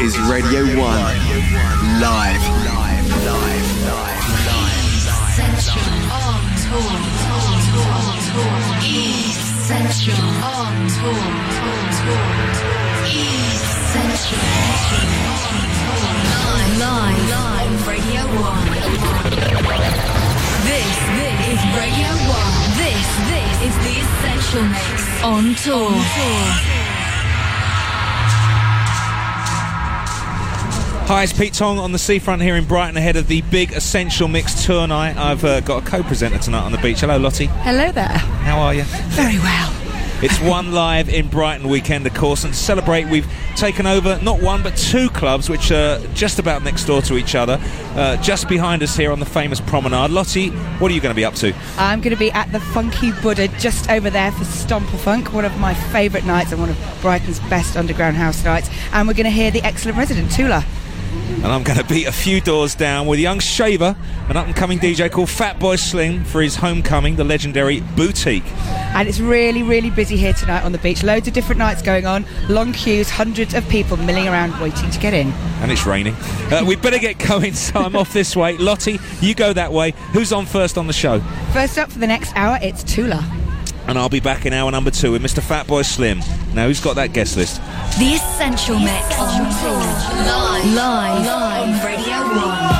is Radio 1 live. Live, live, live, live. Essential on tour. Essential on tour. Essential live on Radio 1. This, this is Radio 1. This, this is the Essential on tour. Hi, it's Pete Tong on the seafront here in Brighton ahead of the big Essential Mix tour night. I've uh, got a co-presenter tonight on the beach. Hello, Lottie. Hello there. How are you? Very well. It's one live in Brighton weekend, of course, and to celebrate, we've taken over not one but two clubs, which are just about next door to each other, uh, just behind us here on the famous promenade. Lottie, what are you going to be up to? I'm going to be at the Funky Buddha just over there for Stomper Funk, one of my favourite nights and one of Brighton's best underground house nights. And we're going to hear the excellent resident Tula. And I'm going to beat a few doors down with young Shaver, an up and coming DJ called Fatboy Slim, for his homecoming, the legendary Boutique. And it's really, really busy here tonight on the beach. Loads of different nights going on, long queues, hundreds of people milling around waiting to get in. And it's raining. Uh, we better get going, so I'm off this way. Lottie, you go that way. Who's on first on the show? First up for the next hour, it's Tula. And I'll be back in hour number two with Mr. Fatboy Slim. Now, who's got that guest list? The Essential Mix. Live. Live. On Radio 1.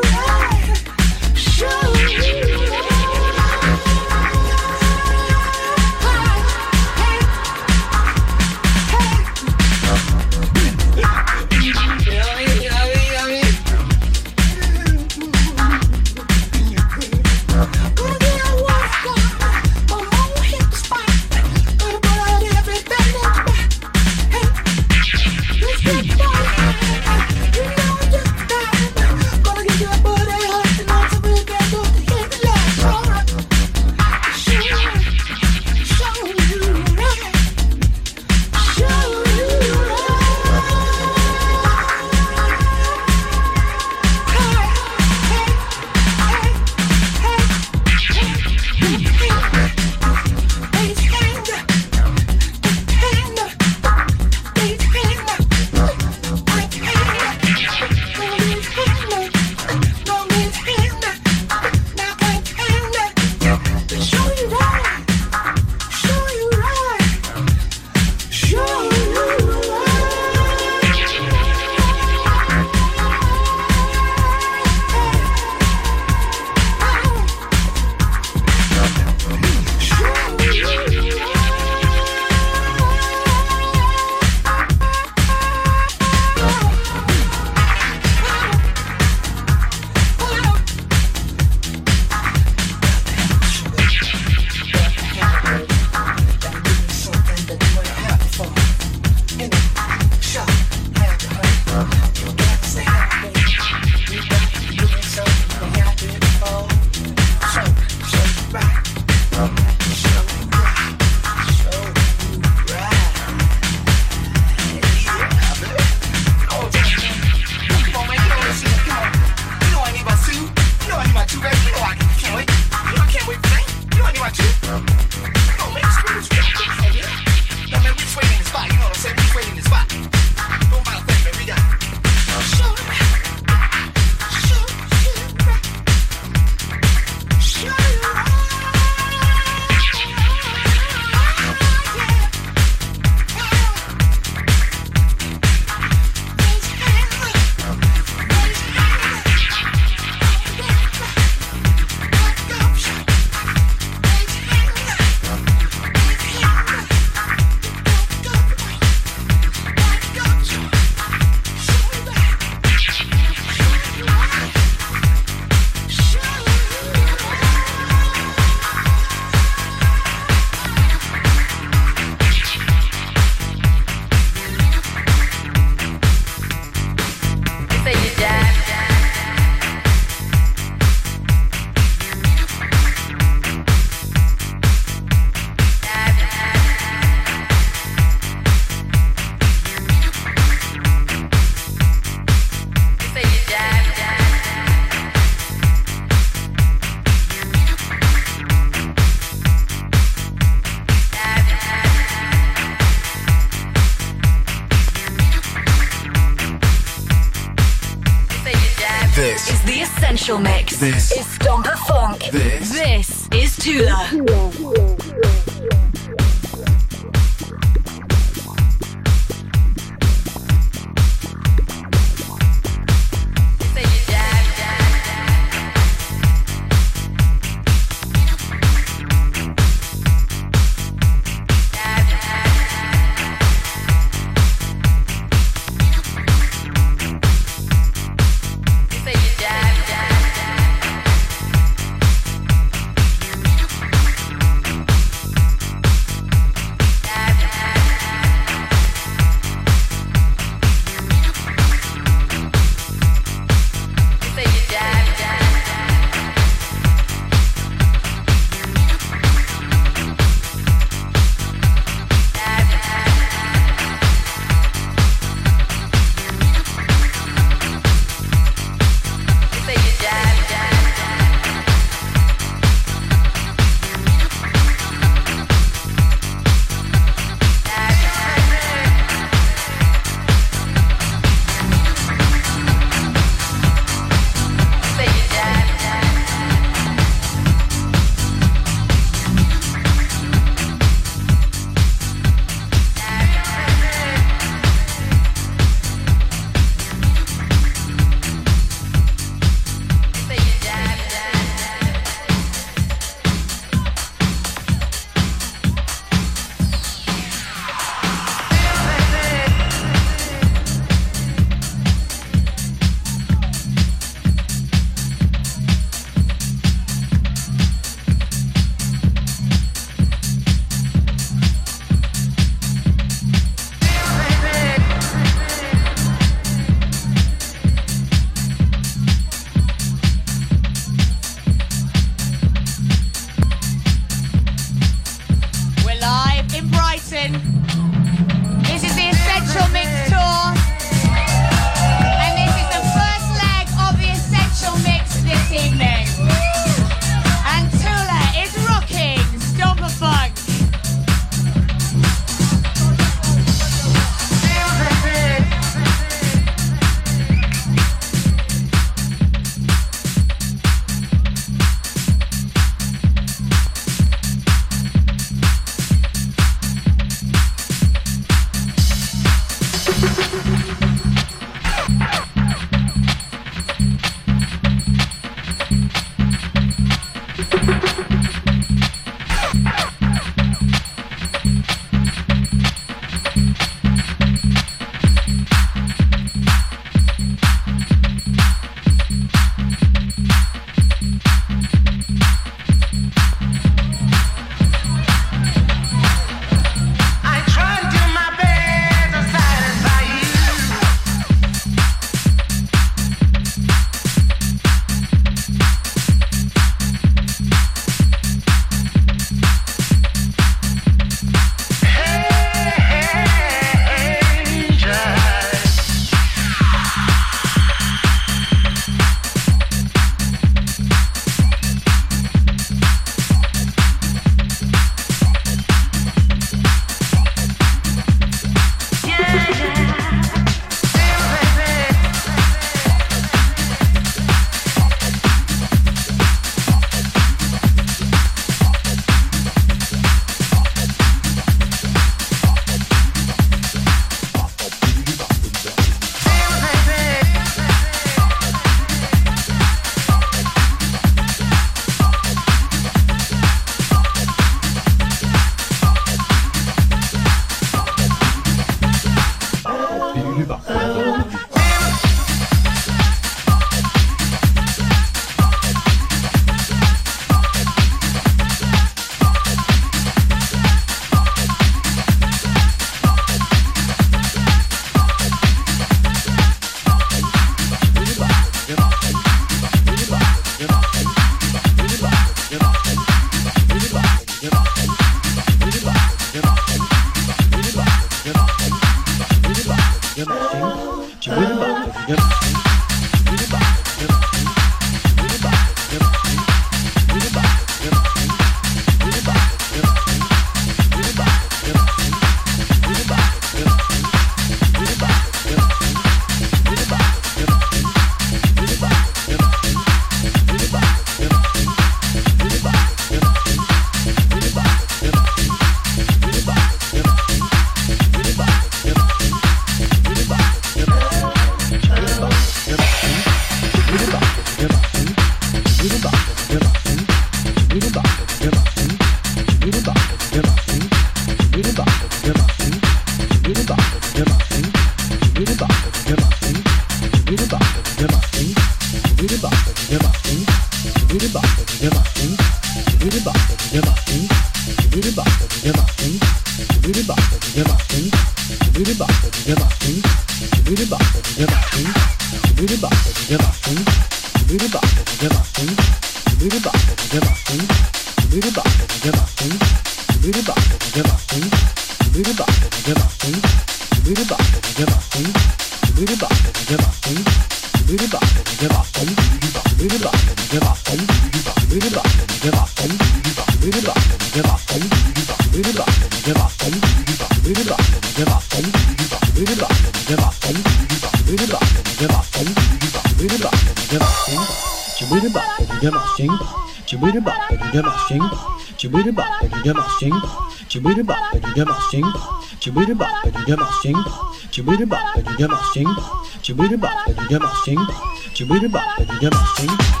sing pop, chibida bop, but you never sing pop, chibida bop, but you never sing pop, chibida bop, but you never sing pop, chibida bop, but you never sing pop, chibida bop, but you never sing pop.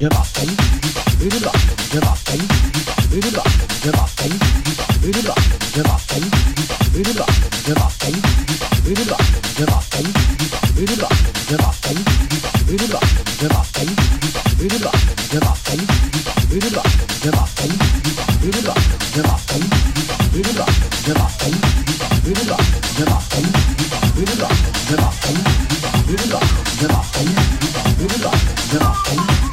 先把松紧衣打碎，分了。我们先把松紧衣打碎，分了。我们先把松紧衣打碎，分了。我们先把松紧衣打碎，分了。我们先把松紧衣打碎，分了。我们先把松紧衣打碎，分了。我们先把松紧衣打碎，分了。我们先把松紧衣打碎，分了。我们先把松紧衣打碎，分了。我们先把松紧衣打碎，分了。我们先把松紧衣打碎，分了。我们先把松紧衣打碎，分了。我们先把松紧衣打碎，分了。我们先把松紧衣打碎，分了。我们先把松。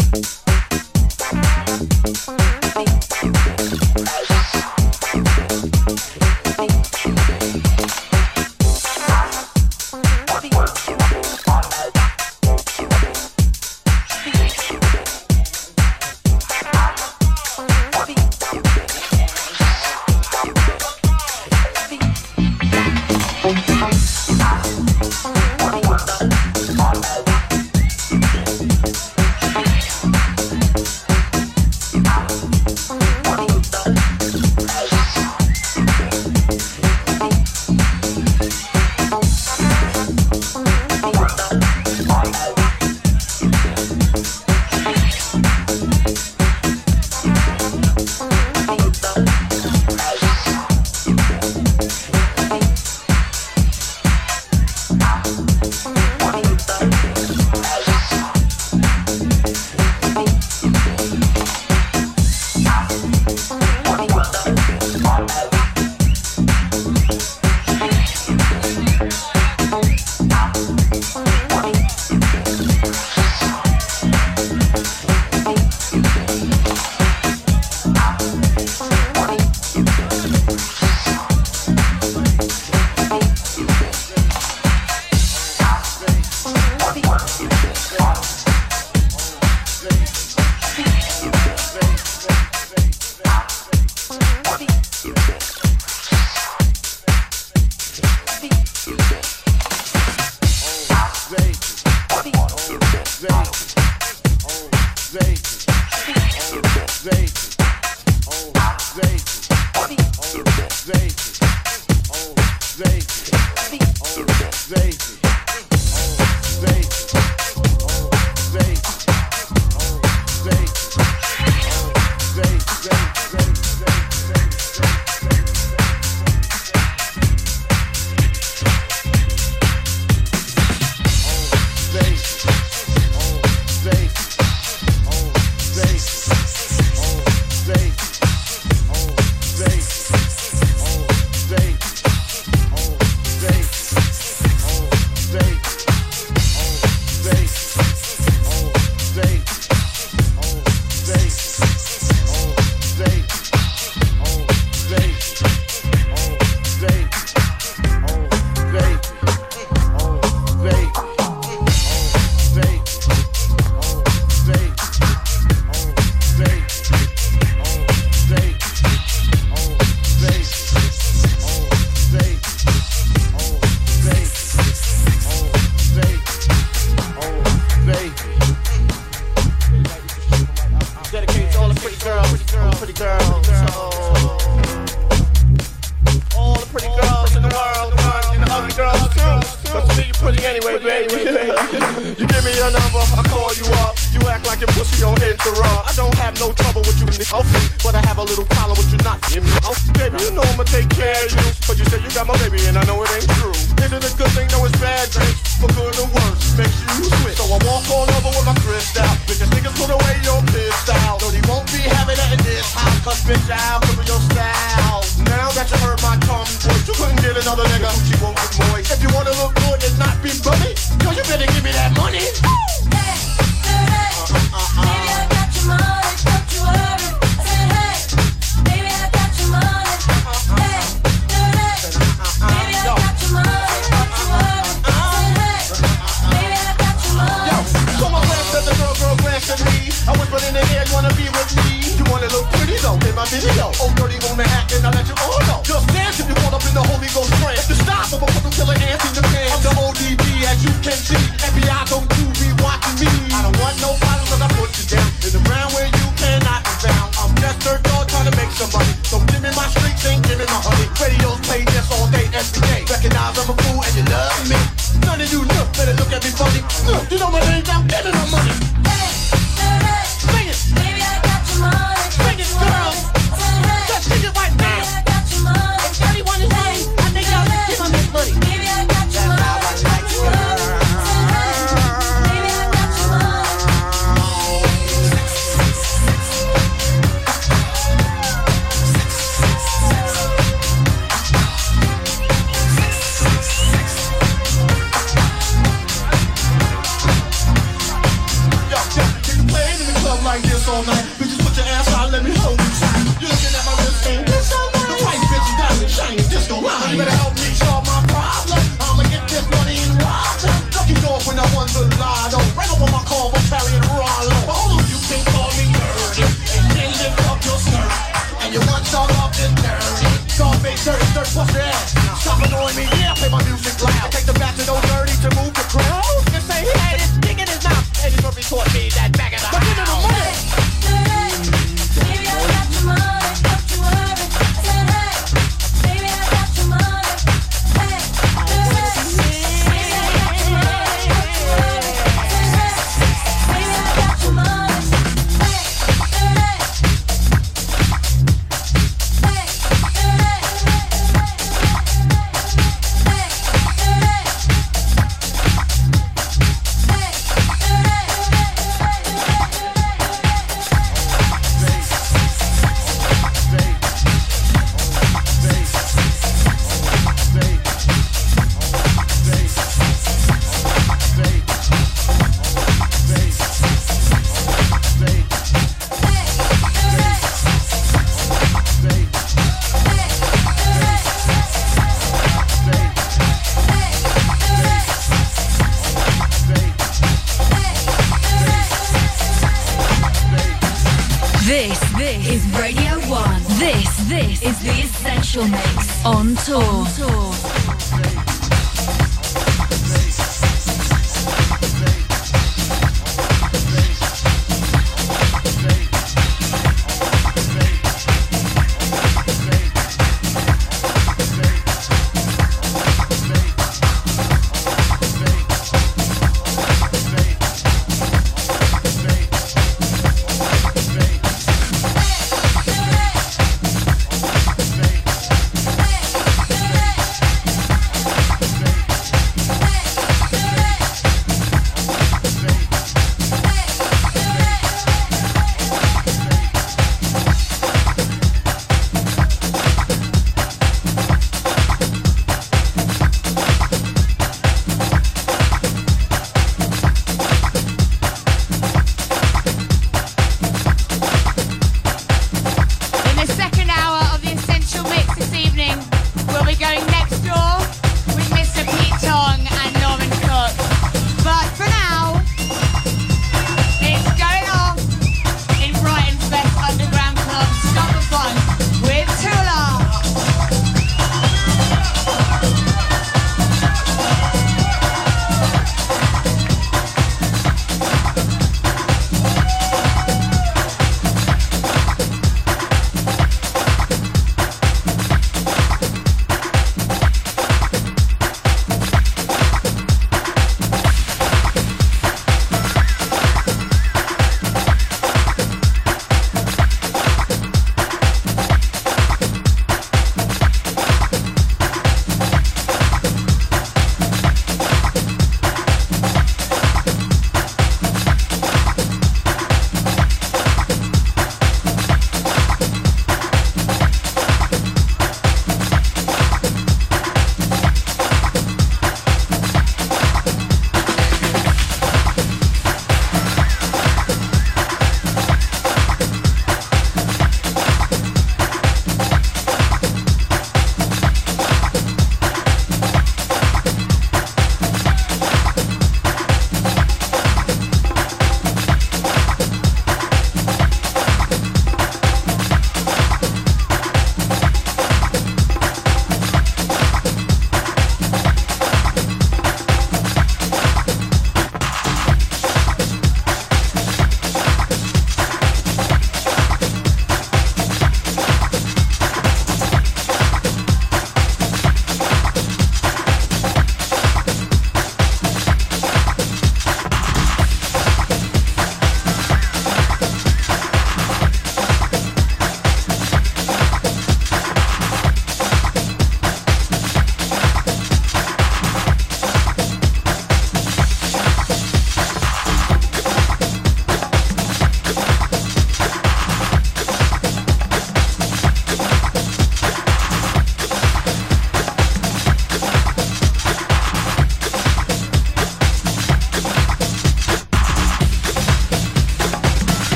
Hey,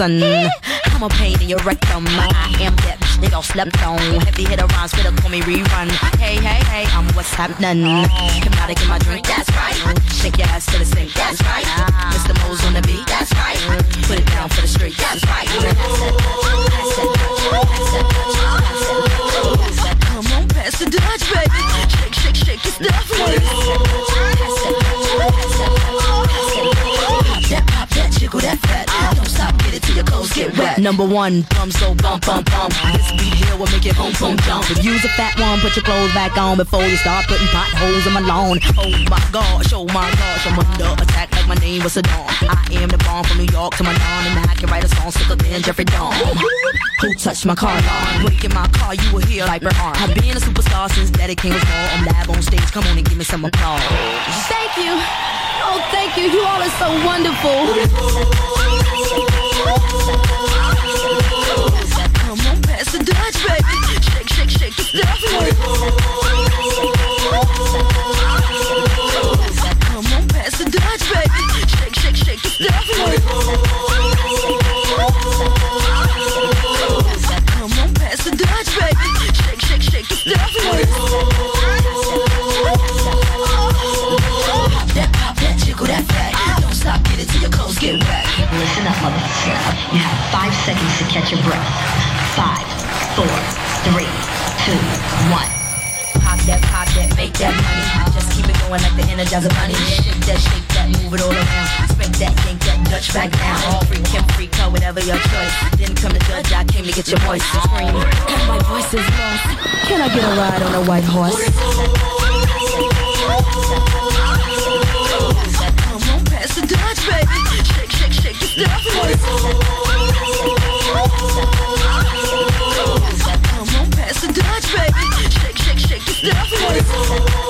son. I'm a pain in your rectum. I am that bitch they all slept on. Heavy hitter rhymes, call me rerun. Hey, hey, hey, I'm what's happening. Number one, bum so bump bump bump. This beat here will make it boom boom jump. If you's a fat one, put your clothes back on before you start putting potholes in my lawn. Oh my gosh, oh my gosh, I'm under attack like my name was Saddam. I am the bomb from New York to Milan, and I can write a song sicker than Jeffrey Dahmer. Who touched my car alarm? Breaking my car, you will hear like arm. I've been a superstar since Daddy King was born. I'm live on stage, come on and give me some applause. Thank you. Oh, thank you. You all are so wonderful. Come on, pass the Dutch, baby. Shake, shake, shake the seconds to catch your breath. Five, four, three, two, one. Pop that, pop that, make that money. Just keep it going like the Energizer Bunny. Shake that, shake that, move it all around. Spank that, yank that, Dutch back down. All freak, Kim, freak, out, whatever your choice. Didn't come to judge, I came to get your voice to scream. My voice is lost. Can I get a ride on a white horse? Come on, pass the Dutch, baby. Shake, shake, shake the stuff. Come on, pass the Dutch, baby. Shake, shake, shake the stuff.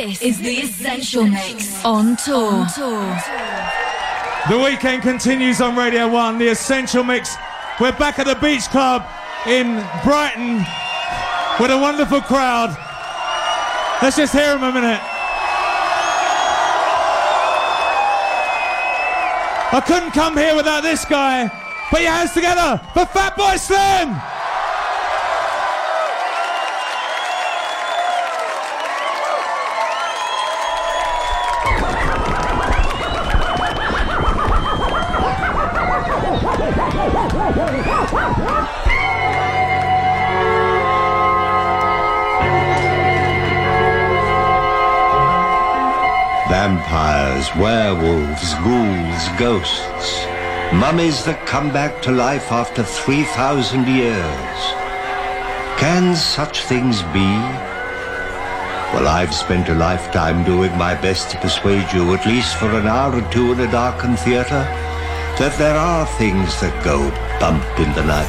This, is the Essential Mix on tour. On tour. The weekend continues on Radio 1, the Essential Mix. We're back at the Beach Club in Brighton with a wonderful crowd. Let's just hear them a minute. I couldn't come here without this guy. Put your hands together for Fatboy Slim! Vampires, werewolves, ghouls, ghosts. Mummies that come back to life after 3,000 years. Can such things be? Well, I've spent a lifetime doing my best to persuade you, at least for an hour or two in a darkened theatre, that there are things that go bump in the night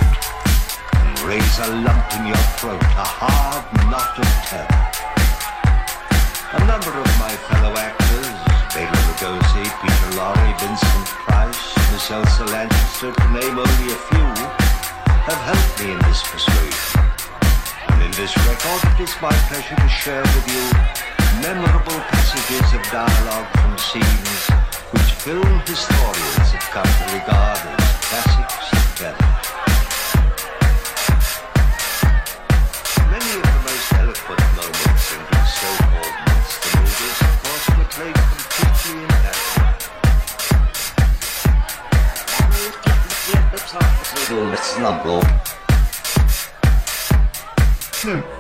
and raise a lump in your throat, a hard knot of terror. A number of my fellow actors, Bela Lugosi, Peter Lorre, Vincent Price, Miss Elsa Lanchester, to name only a few, have helped me in this persuasion. And in this record, it is my pleasure to share with you memorable passages of dialogue from scenes film historians have come to regard as classics of terror. Many of the most eloquent moments in these so-called monster movies, of course, were played completely in character. Slumber. Alright,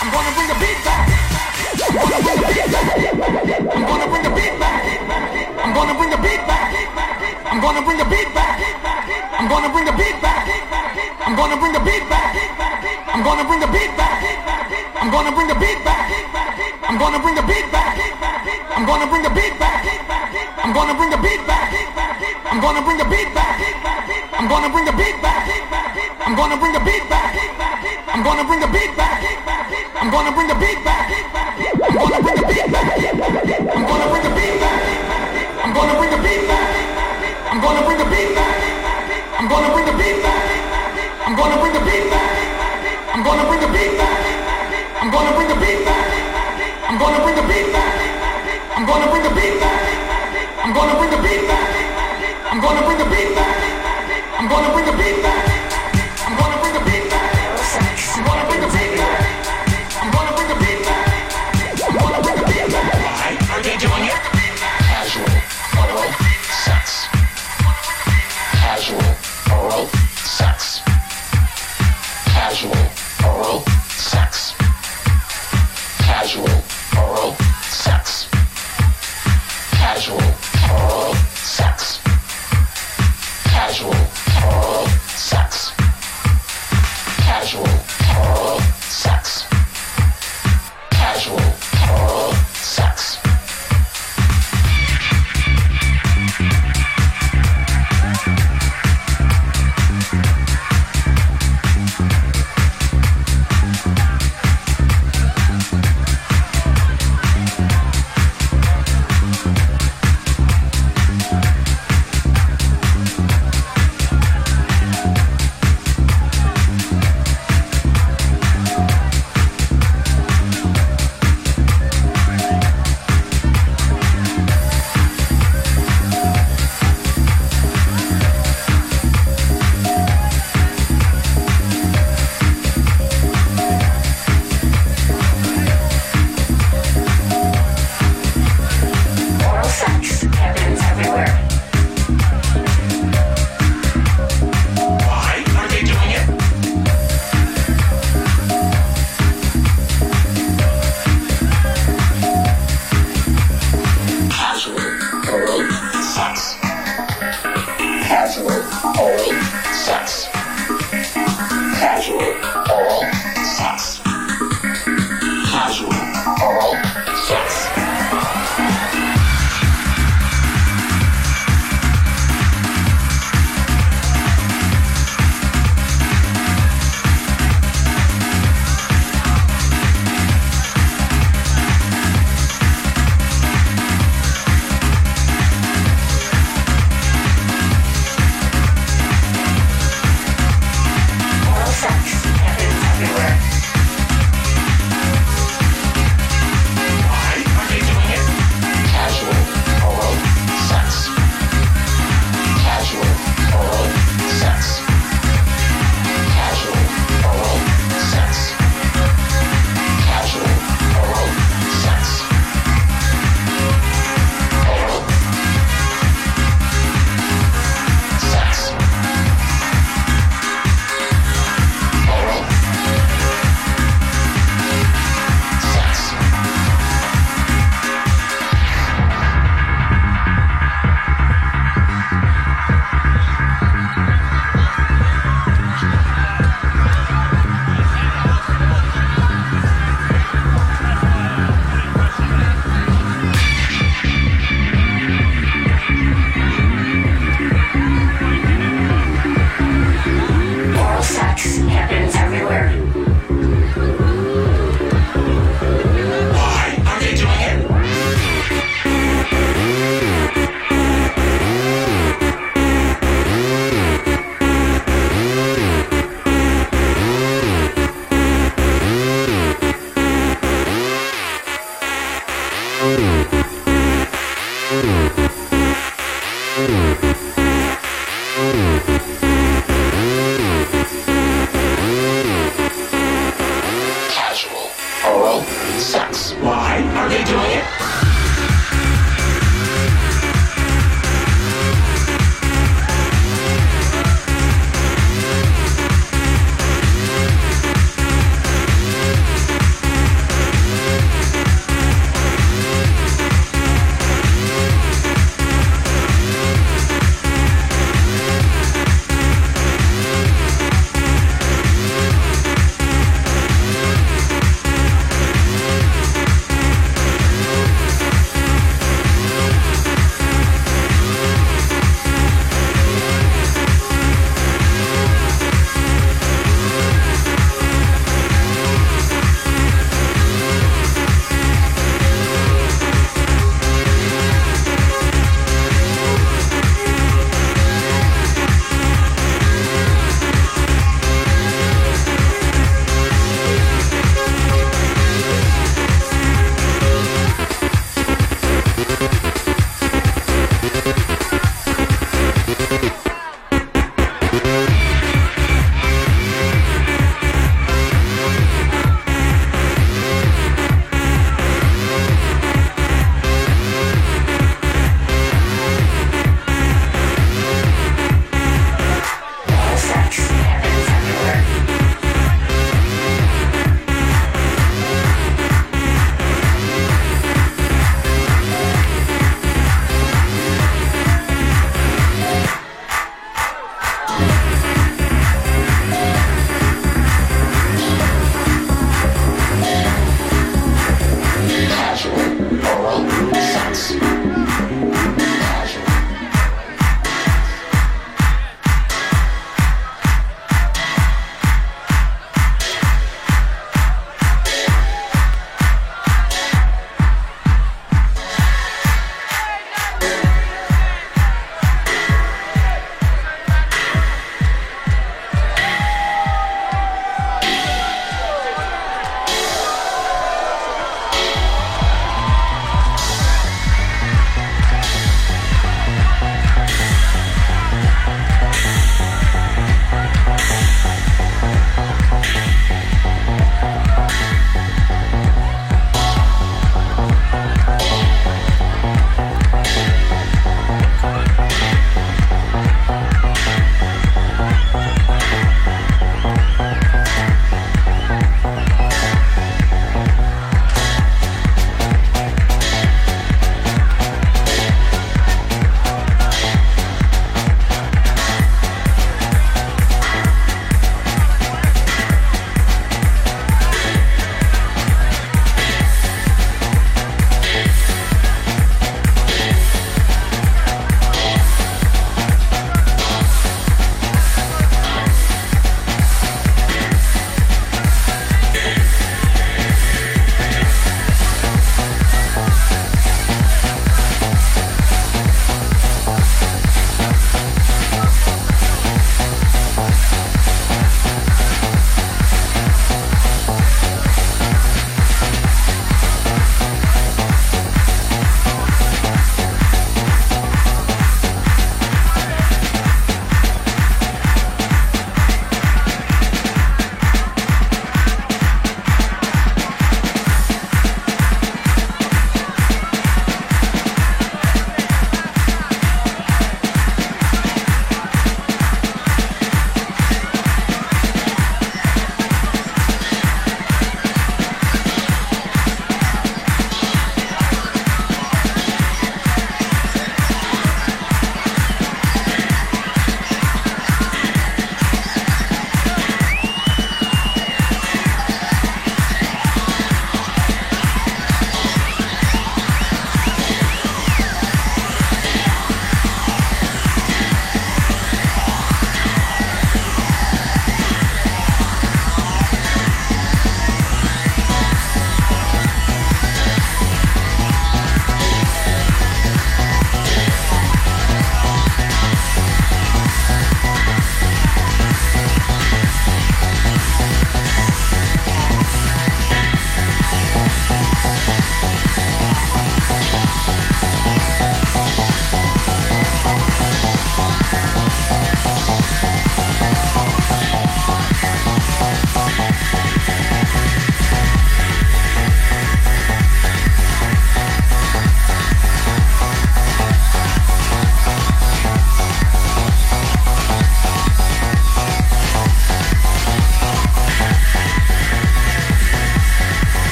I'm gonna bring the beat back. I'm gonna bring the beat back. I'm gonna bring the beat back. I'm gonna bring the beat back. I'm gonna bring the beat back. I'm gonna bring the beat back. I'm gonna bring the beat back. I'm gonna bring the beat back. I'm gonna bring the beat back. I'm gonna bring the beat back. I'm gonna bring the beat back. I'm gonna bring the beat back. I'm gonna bring the beat back. I'm gonna bring the beat back. I'm gonna bring the beat back. I'm gonna bring the beat back. I'm gonna bring the beat back. I'm gonna bring the beat back. I'm gonna bring the beat back. I'm gonna bring the beat back. I'm gonna bring the beat back. I'm gonna bring the beat back. I'm gonna bring the beat back. I'm gonna bring the beat back. I'm gonna bring the beat back. I'm gonna bring the beat back. I'm gonna bring the beat back. I'm gonna bring the beat back. I'm gonna bring the beat back. I'm gonna bring the beat back.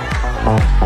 Oh.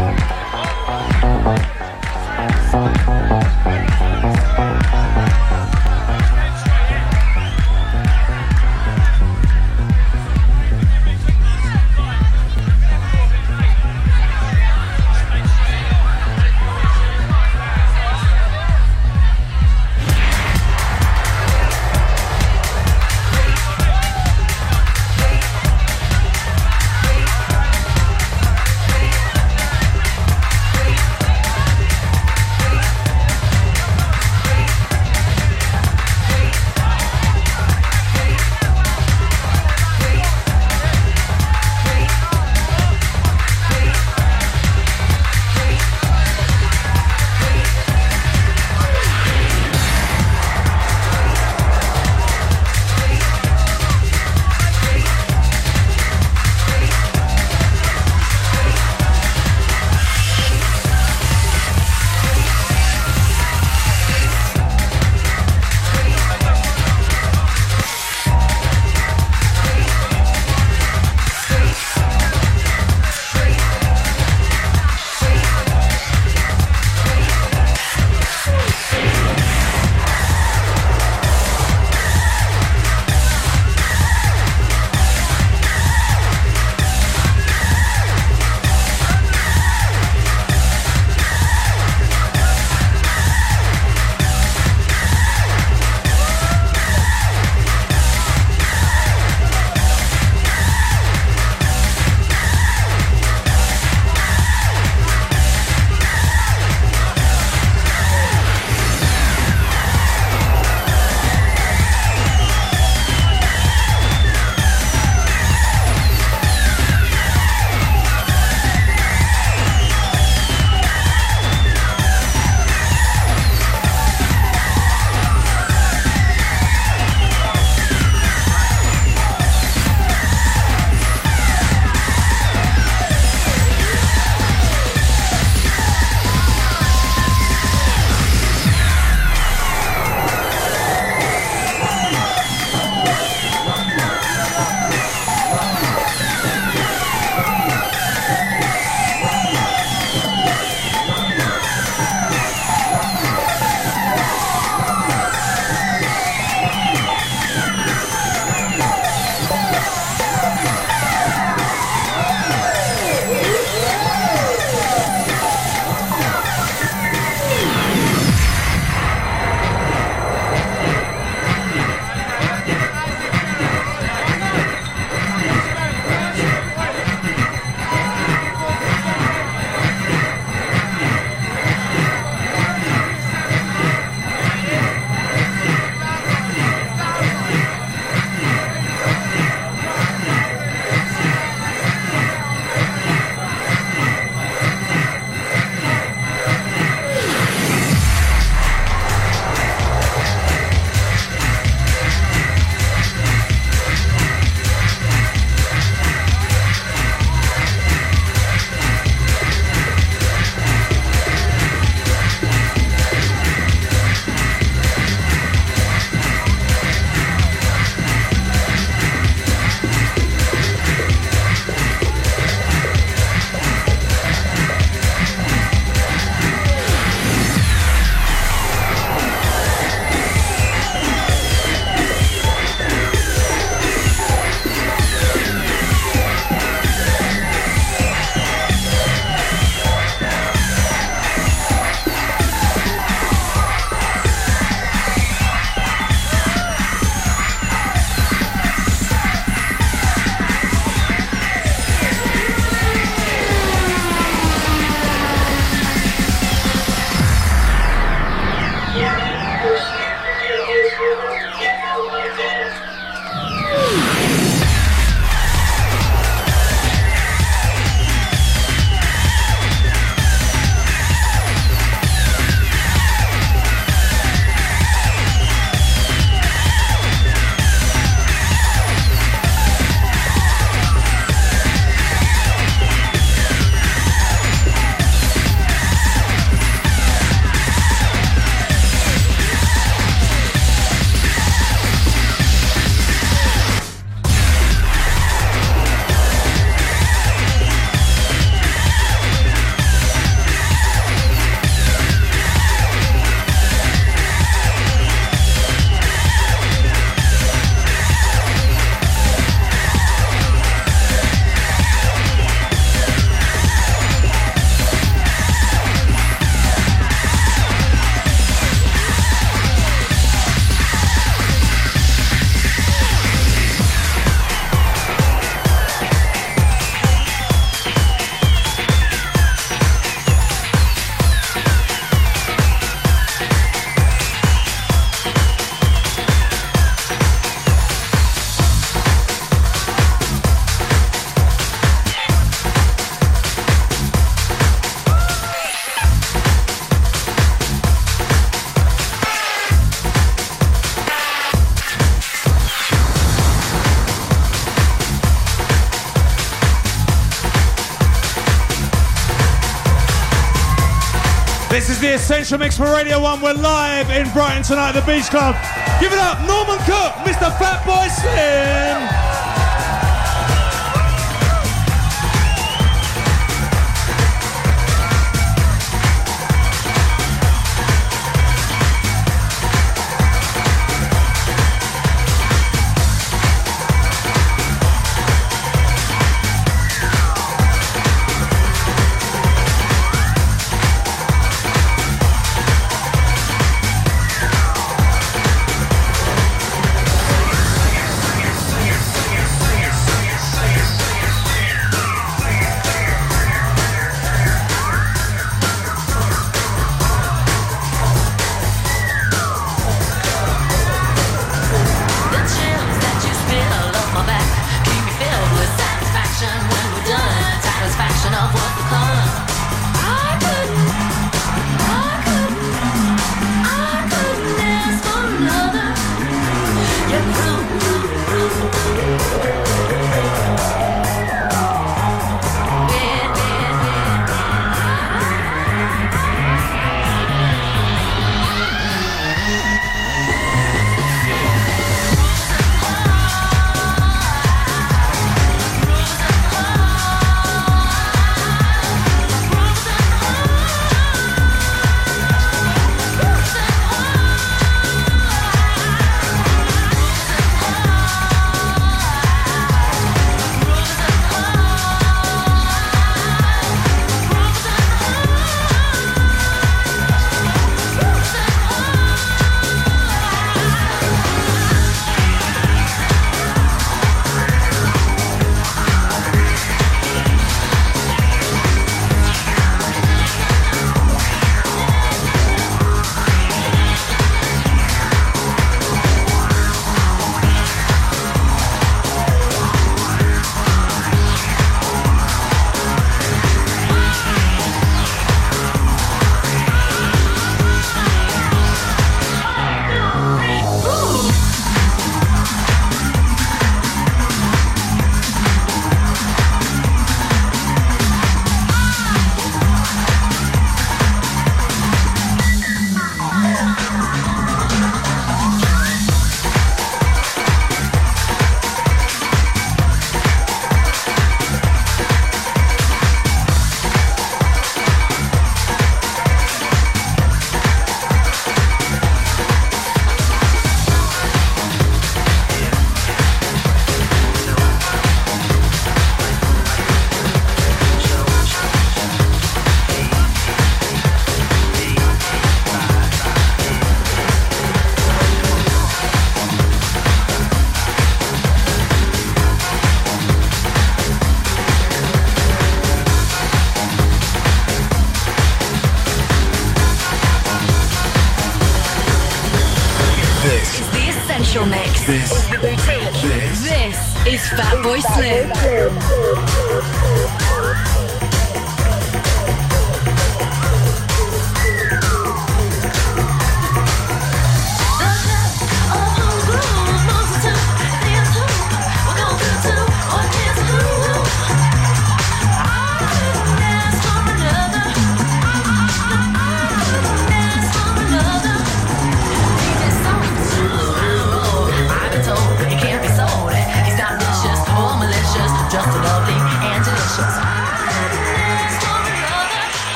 Extra Mix for Radio 1. We're live in Brighton tonight at the Beach Club. Give it up, Norman Cook, Mr. Fatboy Slim.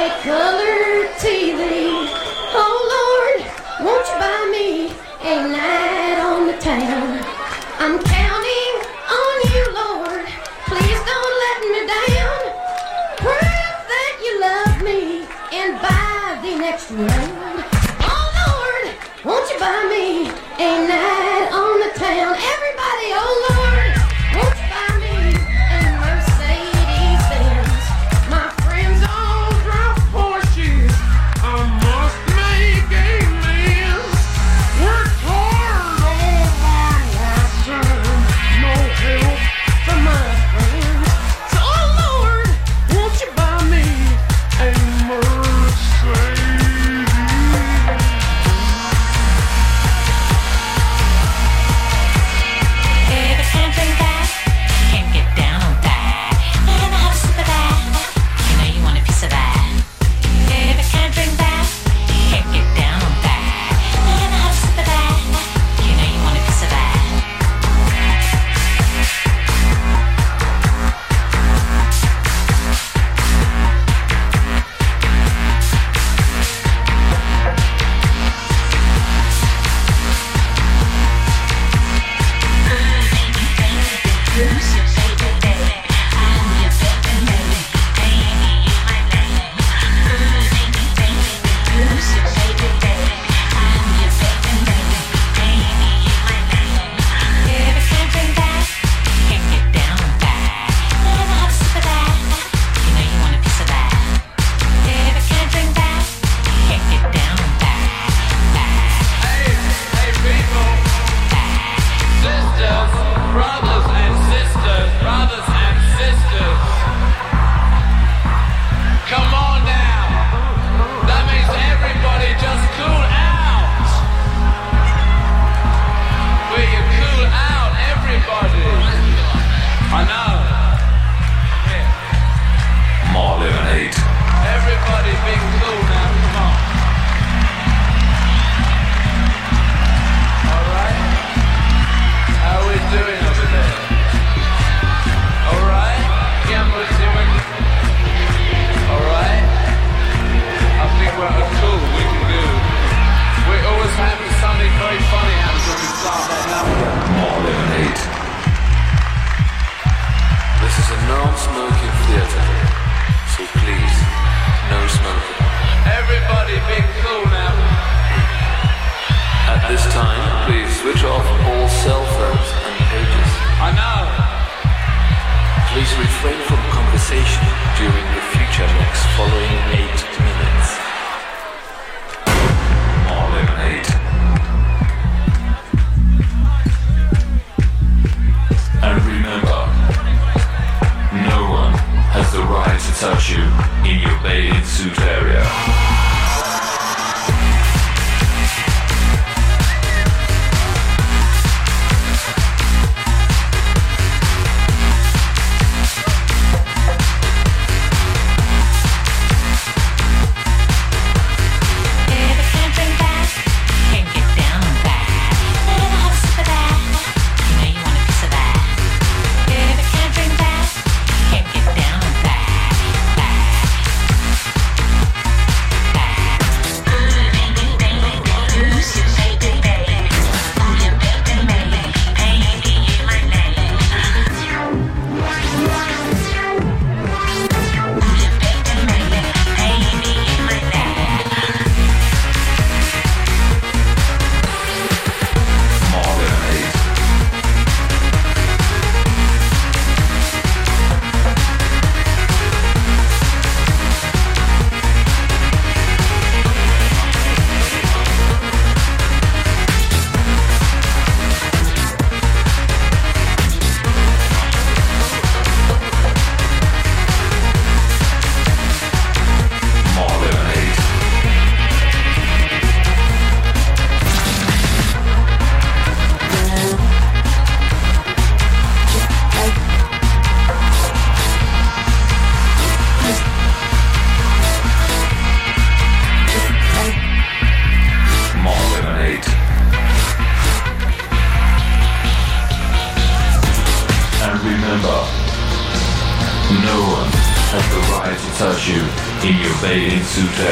at Color TV. Oh Lord, won't you buy me a night on the town? I'm counting on you, Lord. Please don't let me down. Prove that you love me and buy the next one. Oh Lord, won't you buy me a night? Bathing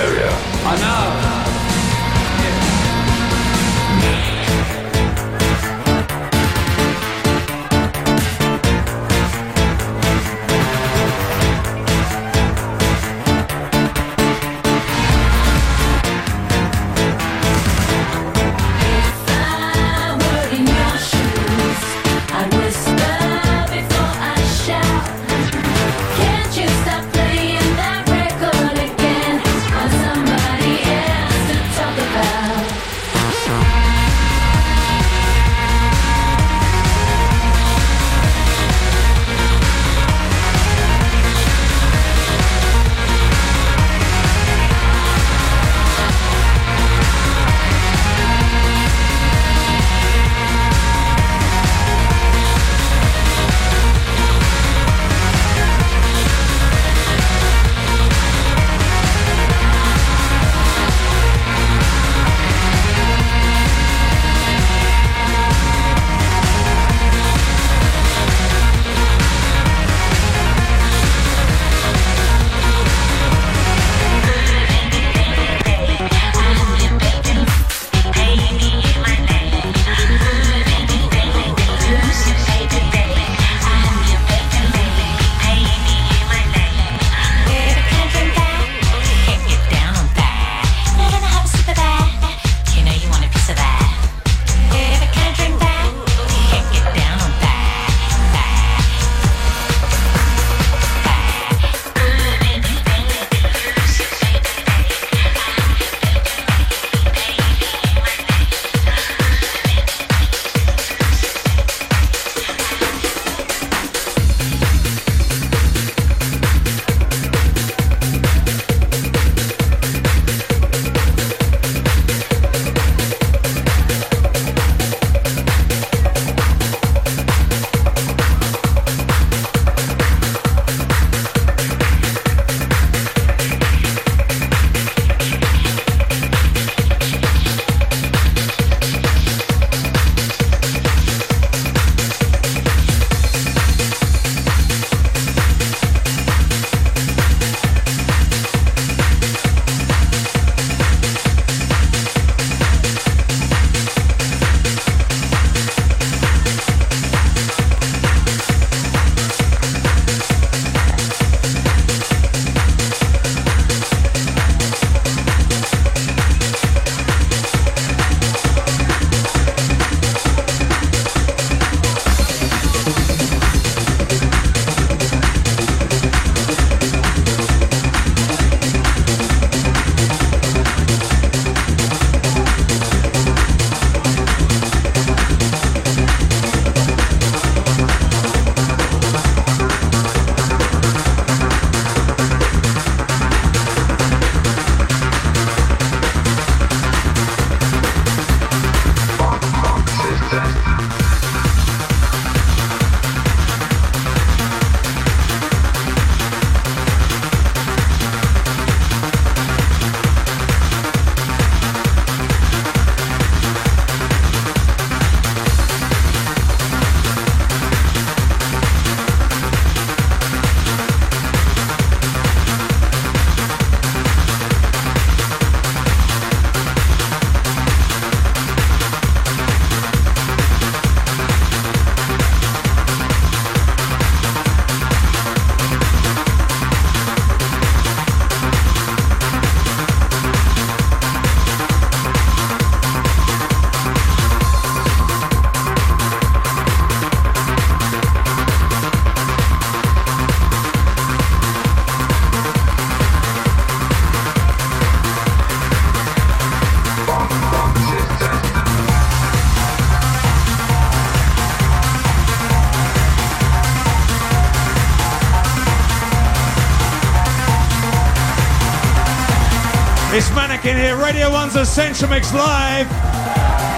101's Essential Mix Live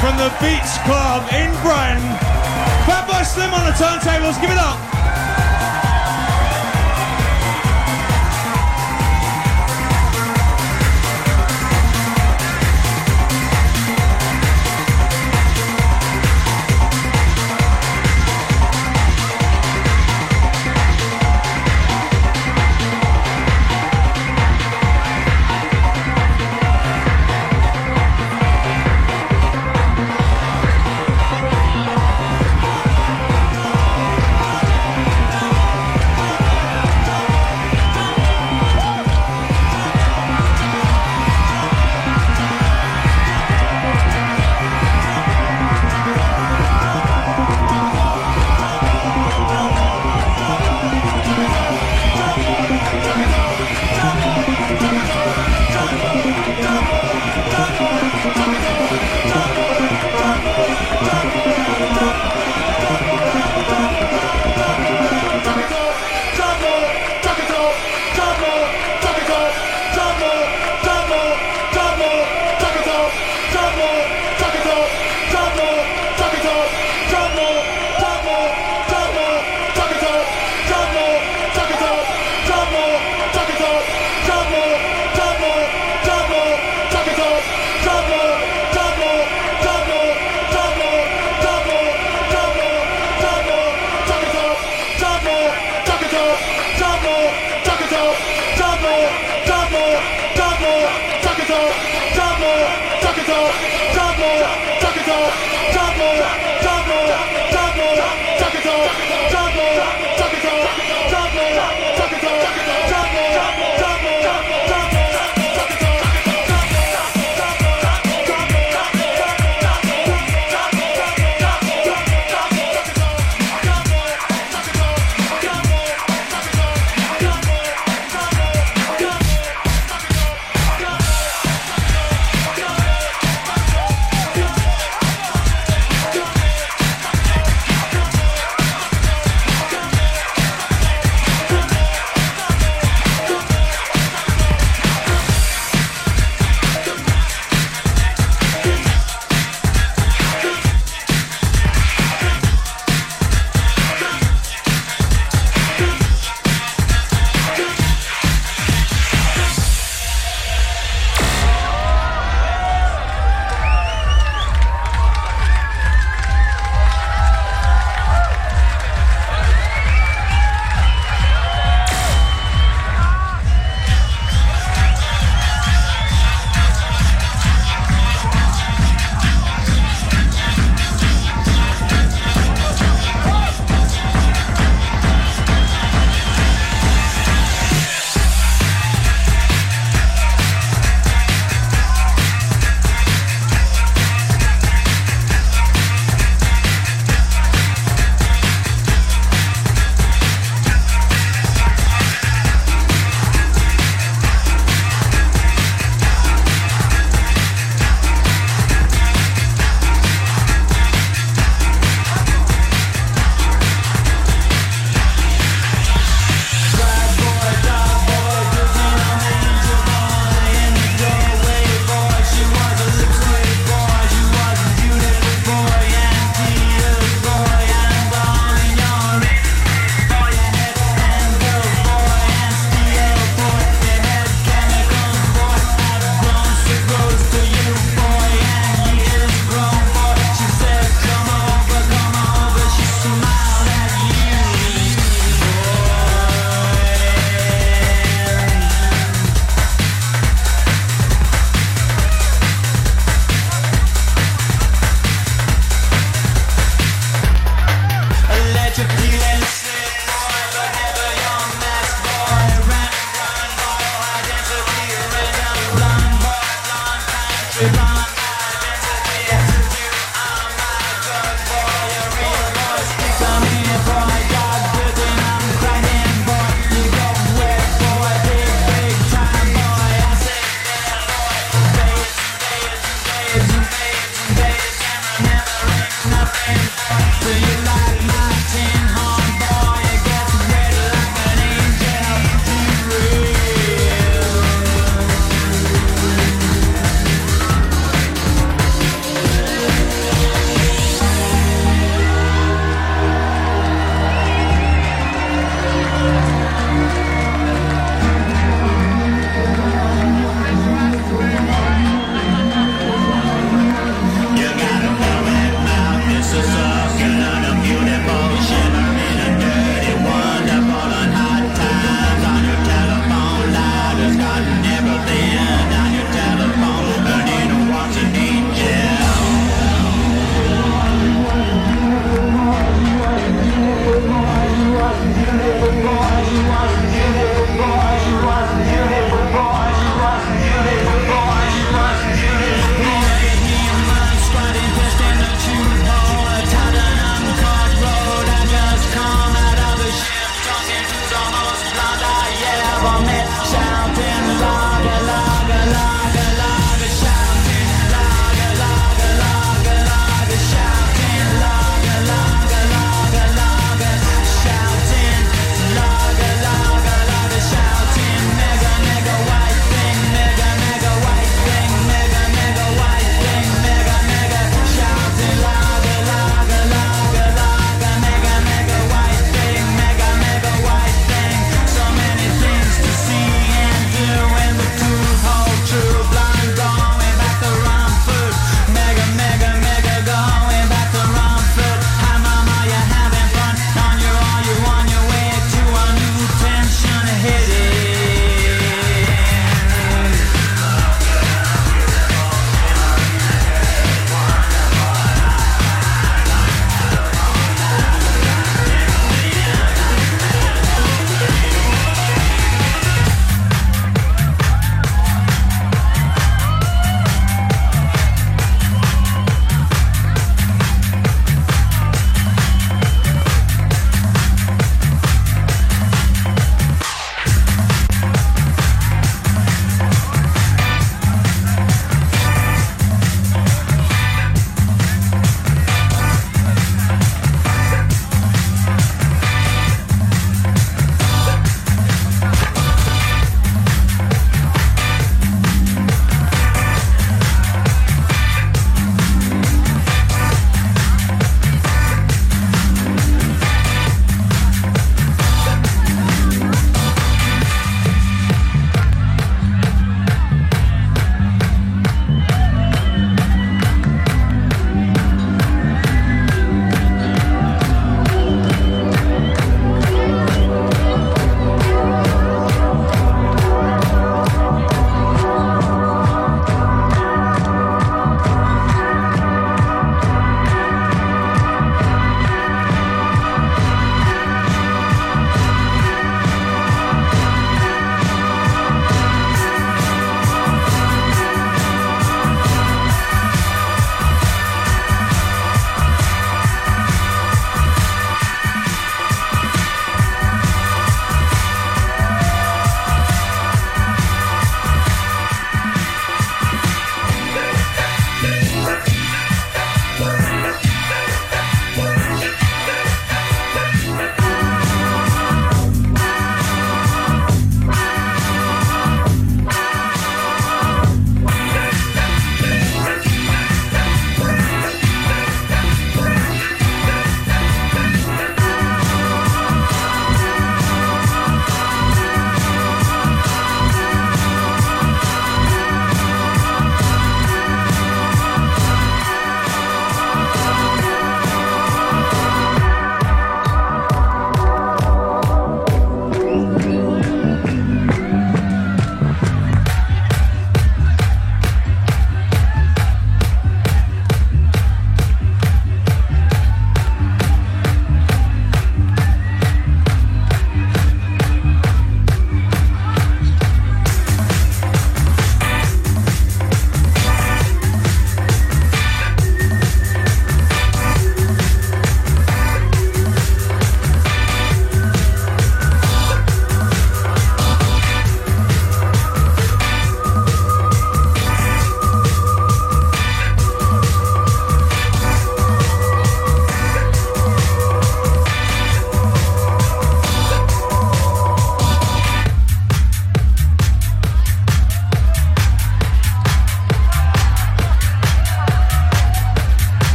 from the Beats Club in Brighton. Fatboy Slim on the turntables, give it up. Thank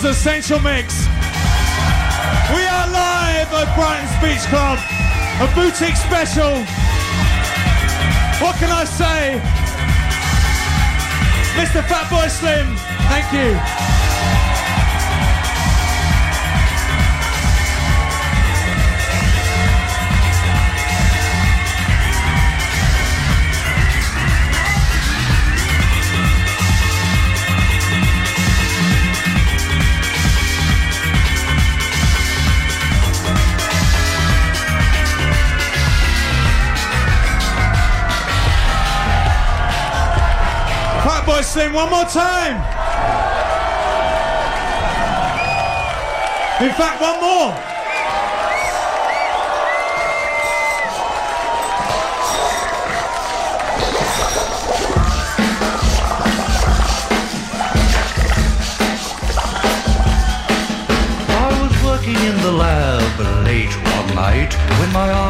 1's Essential Mix. We are live at Brighton's Beach Club, a boutique special. What can I say? Mr. Fatboy Slim, thank you. Slim, one more time. In fact, one more. I was working in the lab late one night when my eyes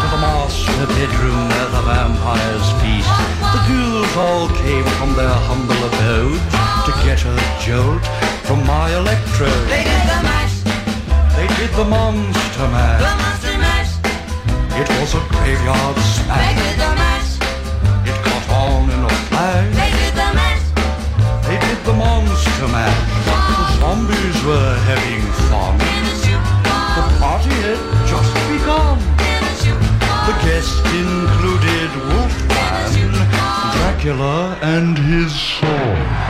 to the master bedroom where the vampires feast. The ghouls all came from their humble abode to get a jolt from my electrode. They did the mash, They did the monster mash. the monster mash. It was a graveyard smash. They did the mash, It caught on in a flash. they did the mash. They did the monster mash. The zombies were having fun. The party had just begun. The guest included Wolfman, Dracula and his sword.